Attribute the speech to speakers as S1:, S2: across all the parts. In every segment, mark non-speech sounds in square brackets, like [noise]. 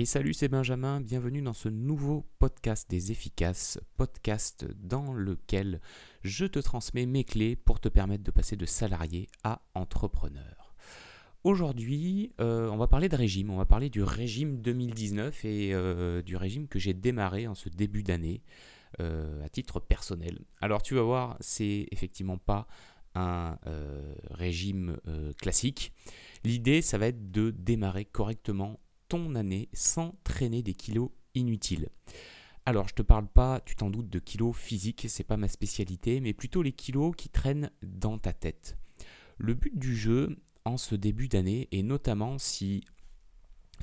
S1: Et salut, c'est Benjamin, bienvenue dans ce nouveau podcast des efficaces, podcast dans lequel je te transmets mes clés pour te permettre de passer de salarié à entrepreneur. Aujourd'hui, euh, on va parler de régime, on va parler du régime 2019 et euh, du régime que j'ai démarré en ce début d'année euh, à titre personnel. Alors tu vas voir, c'est effectivement pas un régime classique. L'idée, ça va être de démarrer correctement année sans traîner des kilos inutiles. Alors, je te parle pas, tu t'en doutes, de kilos physiques, c'est pas ma spécialité, mais plutôt les kilos qui traînent dans ta tête. Le but du jeu en ce début d'année, et notamment si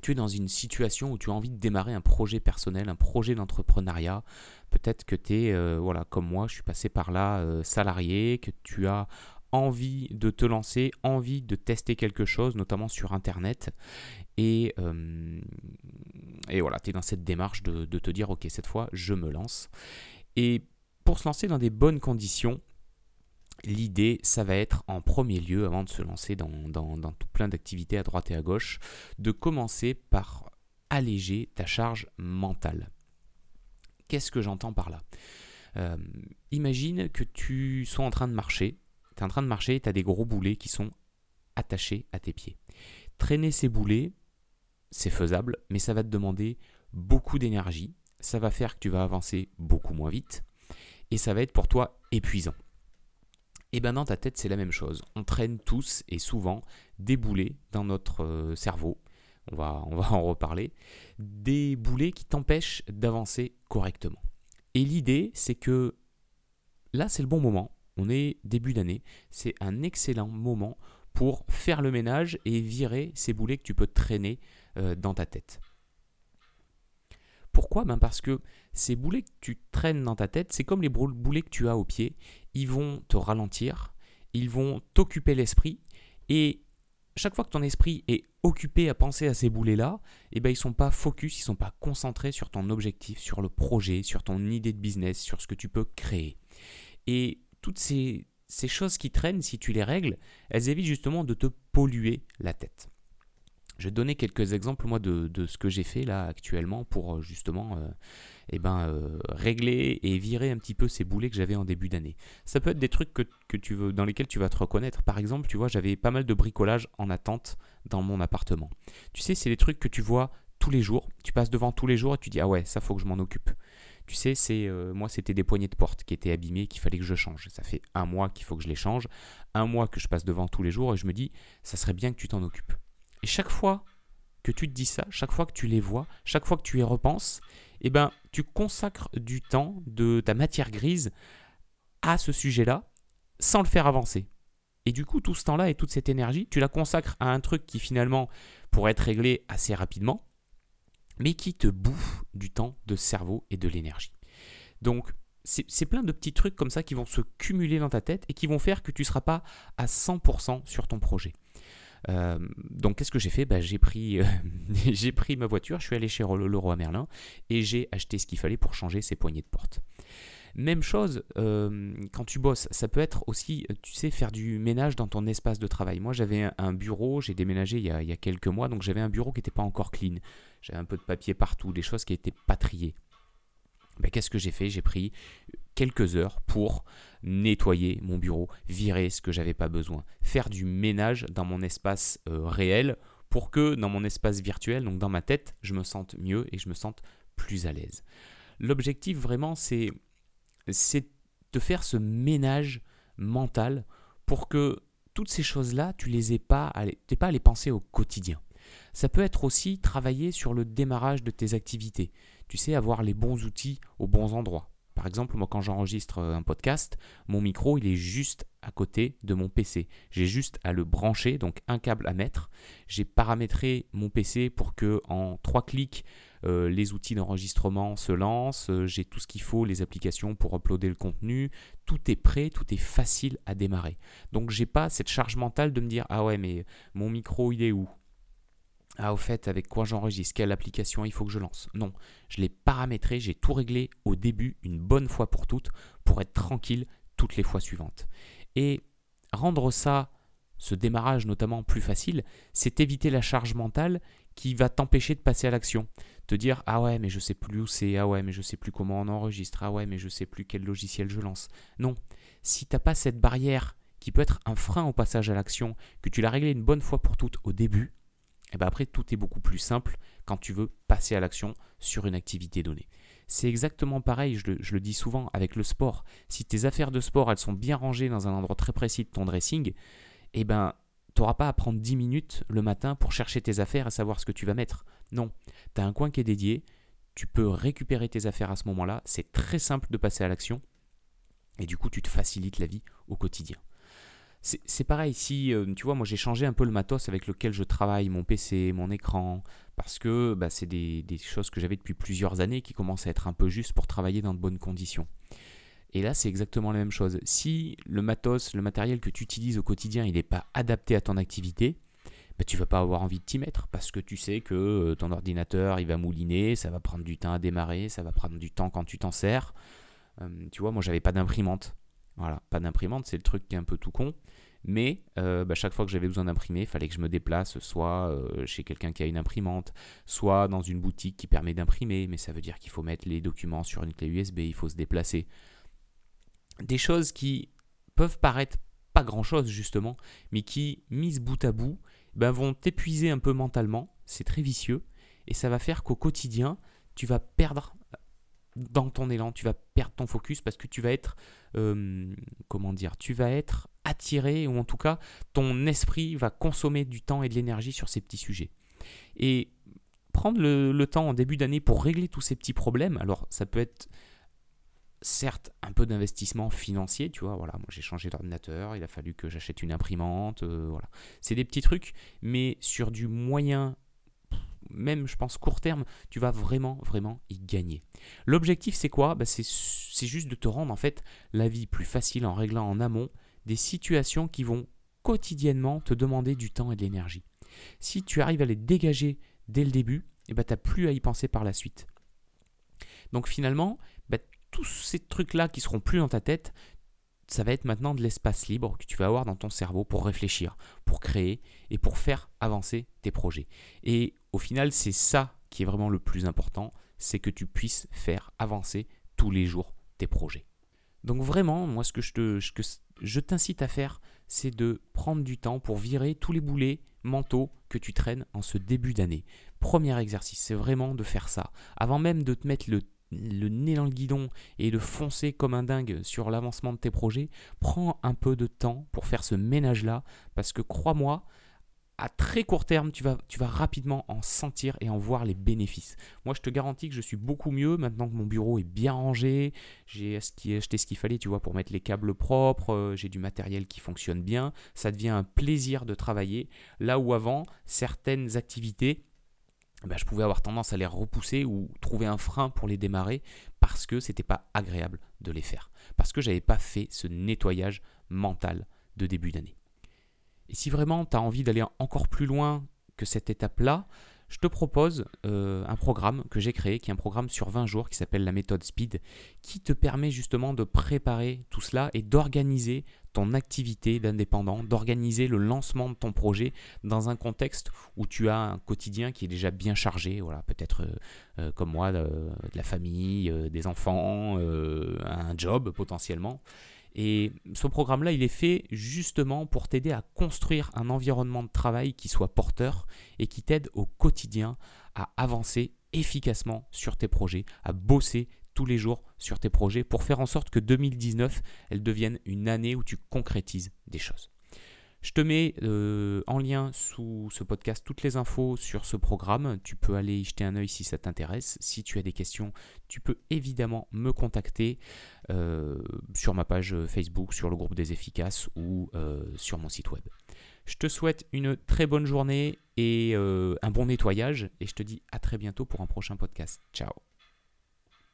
S1: tu es dans une situation où tu as envie de démarrer un projet personnel, un projet d'entrepreneuriat, peut-être que tu es, euh, voilà, comme moi, je suis passé par là, euh, salarié, que tu as envie de te lancer, envie de tester quelque chose, notamment sur Internet. Et, euh, voilà, tu es dans cette démarche de, te dire, ok, cette fois, je me lance. Et pour se lancer dans des bonnes conditions, L'idée, ça va être en premier lieu, avant de se lancer dans, tout plein d'activités à droite et à gauche, de commencer par alléger ta charge mentale. Qu'est-ce que j'entends par là? Euh, Imagine que tu sois en train de marcher tu es en train de marcher, tu as des gros boulets qui sont attachés à tes pieds. Traîner ces boulets, c'est faisable, mais ça va te demander beaucoup d'énergie, ça va faire que tu vas avancer beaucoup moins vite, et ça va être pour toi épuisant. Et bien dans ta tête, c'est la même chose. On traîne tous et souvent des boulets dans notre euh, cerveau, on va, on va [laughs] en reparler, des boulets qui t'empêchent d'avancer correctement. Et l'idée, c'est que là, c'est le bon moment on est début d'année, c'est un excellent moment pour faire le ménage et virer ces boulets que tu peux traîner euh, dans ta tête. Pourquoi? Ben Parce que ces boulets que tu traînes dans ta tête, c'est comme les boulets que tu as au pied. Ils vont te ralentir, ils vont t'occuper l'esprit et chaque fois que ton esprit est occupé à penser à ces boulets-là, eh ben ils sont pas focus, ils sont pas concentrés sur ton objectif, sur le projet, sur ton idée de business, sur ce que tu peux créer. Et toutes ces, choses qui traînent, si tu les règles, elles évitent justement de te polluer la tête. Je vais te donner quelques exemples moi de, ce que j'ai fait là actuellement pour euh, justement euh, eh ben, euh, régler et virer un petit peu ces boulets que j'avais en début d'année. Ça peut être des trucs que, tu veux, dans lesquels tu vas te reconnaître. Par exemple, tu vois, j'avais pas mal de bricolage en attente dans mon appartement. Tu sais, c'est des trucs que tu vois tous les jours. Tu passes devant tous les jours et tu dis ah ouais, ça faut que je m'en occupe. Tu sais, c'est euh, moi c'était des poignées de porte qui étaient abîmées, qu'il fallait que je change. Ça fait un mois qu'il faut que je les change, un mois que je passe devant tous les jours et je me dis, ça serait bien que tu t'en occupes. Et chaque fois que tu te dis ça, chaque fois que tu les vois, chaque fois que tu y repenses, eh ben, tu consacres du temps, de ta matière grise à ce sujet-là, sans le faire avancer. Et du coup, tout ce temps-là et toute cette énergie, tu la consacres à un truc qui finalement pourrait être réglé assez rapidement, mais qui te bouffe du temps de cerveau et de l'énergie. Donc, c'est plein de petits trucs comme ça qui vont se cumuler dans ta tête et qui vont faire que tu ne seras pas à 100% sur ton projet. Euh, donc qu'est-ce que j'ai fait? Bah, j'ai, pris, [laughs] j'ai pris ma voiture, je suis allé chez Leroy Merlin et j'ai acheté ce qu'il fallait pour changer ses poignées de porte. Même chose euh, quand tu bosses, ça peut être aussi, tu sais, faire du ménage dans ton espace de travail. Moi, j'avais un bureau, j'ai déménagé il y, a, quelques mois, donc j'avais un bureau qui n'était pas encore clean. J'avais un peu de papier partout, des choses qui n'étaient pas triées. Ben, Qu'est-ce que j'ai fait? J'ai pris quelques heures pour nettoyer mon bureau, virer ce que j'avais pas besoin, faire du ménage dans mon espace euh, réel pour que dans mon espace virtuel, donc dans ma tête, je me sente mieux et je me sente plus à l'aise. L'objectif vraiment, c'est c'est de faire ce ménage mental pour que toutes ces choses-là, tu les aies pas, pas à les penser au quotidien. Ça peut être aussi travailler sur le démarrage de tes activités. Tu sais, avoir les bons outils aux bons endroits. Par exemple, moi quand j'enregistre un podcast, mon micro il est juste à côté de mon PC. J'ai juste à le brancher, donc un câble à mettre. J'ai paramétré mon PC pour que en trois clics euh, les outils d'enregistrement se lancent, euh, j'ai tout ce qu'il faut, les applications pour uploader le contenu, tout est prêt, tout est facile à démarrer. Donc j'ai pas cette charge mentale de me dire ah ouais mais mon micro il est où? Ah, au fait, avec quoi j'enregistre? Quelle application il faut que je lance? Non, je l'ai paramétré, j'ai tout réglé au début, une bonne fois pour toutes, pour être tranquille toutes les fois suivantes. Et rendre ça ce démarrage notamment plus facile, c'est éviter la charge mentale qui va t'empêcher de passer à l'action. Te dire ah ouais mais je sais plus où c'est, ah ouais mais je sais plus comment on enregistre, ah ouais mais je sais plus quel logiciel je lance. Non, si t'as pas cette barrière qui peut être un frein au passage à l'action, que tu l'as réglé une bonne fois pour toutes au début, et eh ben après tout est beaucoup plus simple quand tu veux passer à l'action sur une activité donnée. C'est exactement pareil, je le, je le, dis souvent avec le sport. Si tes affaires de sport elles sont bien rangées dans un endroit très précis de ton dressing, eh ben, tu n'auras pas à prendre 10 minutes le matin pour chercher tes affaires et savoir ce que tu vas mettre. Non, tu as un coin qui est dédié, tu peux récupérer tes affaires à ce moment-là, c'est très simple de passer à l'action, et du coup tu te facilites la vie au quotidien. C'est pareil, si euh, tu vois, moi j'ai changé un peu le matos avec lequel je travaille, mon PC, mon écran, parce que bah, c'est des, des, choses que j'avais depuis plusieurs années qui commencent à être un peu justes pour travailler dans de bonnes conditions. Et là, c'est exactement la même chose. Si le matos, le matériel que tu utilises au quotidien, il n'est pas adapté à ton activité, bah, tu vas pas avoir envie de t'y mettre parce que tu sais que euh, ton ordinateur, il va mouliner, ça va prendre du temps à démarrer, ça va prendre du temps quand tu t'en sers. Euh, tu vois, moi, j'avais pas d'imprimante. Voilà, pas d'imprimante, c'est le truc qui est un peu tout con. Mais euh, bah, chaque fois que j'avais besoin d'imprimer, il fallait que je me déplace soit chez quelqu'un qui a une imprimante, soit dans une boutique qui permet d'imprimer. Mais ça veut dire qu'il faut mettre les documents sur une clé USB, il faut se déplacer des choses qui peuvent paraître pas grand-chose justement, mais qui, mises bout à bout, ben, vont t'épuiser un peu mentalement, c'est très vicieux, et ça va faire qu'au quotidien, tu vas perdre dans ton élan, tu vas perdre ton focus parce que tu vas être, euh, comment dire, tu vas être attiré, ou en tout cas, ton esprit va consommer du temps et de l'énergie sur ces petits sujets. Et prendre le temps en début d'année pour régler tous ces petits problèmes, alors ça peut être certes un peu d'investissement financier, tu vois, voilà, moi j'ai changé d'ordinateur, il a fallu que j'achète une imprimante, euh, voilà. C'est des petits trucs, mais sur du moyen, même je pense court terme, tu vas vraiment, vraiment y gagner. L'objectif c'est quoi? Bah, C'est juste de te rendre en fait la vie plus facile en réglant en amont des situations qui vont quotidiennement te demander du temps et de l'énergie. Si tu arrives à les dégager dès le début, eh bah, tu n'as plus à y penser par la suite. Donc finalement, tous ces trucs-là qui seront plus dans ta tête, ça va être maintenant de l'espace libre que tu vas avoir dans ton cerveau pour réfléchir, pour créer et pour faire avancer tes projets. Et au final, c'est ça qui est vraiment le plus important, c'est que tu puisses faire avancer tous les jours tes projets. Donc vraiment, moi ce que je, te, je t'incite à faire, c'est de prendre du temps pour virer tous les boulets mentaux que tu traînes en ce début d'année. Premier exercice, c'est vraiment de faire ça. Avant même de te mettre le le nez dans le guidon et de foncer comme un dingue sur l'avancement de tes projets, prends un peu de temps pour faire ce ménage-là, parce que crois-moi, à très court terme, tu vas, tu vas rapidement en sentir et en voir les bénéfices. Moi, je te garantis que je suis beaucoup mieux maintenant que mon bureau est bien rangé. J'ai acheté ce qu'il fallait, tu vois, pour mettre les câbles propres. Euh, j'ai du matériel qui fonctionne bien. Ça devient un plaisir de travailler. Là où avant, certaines activités, bah, je pouvais avoir tendance à les repousser ou trouver un frein pour les démarrer parce que c'était pas agréable de les faire. Parce que j'avais pas fait ce nettoyage mental de début d'année. Et si vraiment tu as envie d'aller encore plus loin que cette étape-là, je te propose euh, un programme que j'ai créé, qui est un programme sur 20 jours qui s'appelle la méthode Speed, qui te permet justement de préparer tout cela et d'organiser ton activité d'indépendant, d'organiser le lancement de ton projet dans un contexte où tu as un quotidien qui est déjà bien chargé, voilà, peut-être euh, euh, comme moi, de, la famille, des enfants, un job potentiellement. Et ce programme-là, il est fait justement pour t'aider à construire un environnement de travail qui soit porteur et qui t'aide au quotidien à avancer efficacement sur tes projets, à bosser tous les jours sur tes projets pour faire en sorte que 2019, elle devienne une année où tu concrétises des choses. Je te mets euh, en lien sous ce podcast toutes les infos sur ce programme. Tu peux aller y jeter un œil si ça t'intéresse. Si tu as des questions, tu peux évidemment me contacter euh, sur ma page Facebook, sur le groupe des efficaces ou euh, sur mon site web. Je te souhaite une très bonne journée et un bon nettoyage et je te dis à très bientôt pour un prochain podcast. Ciao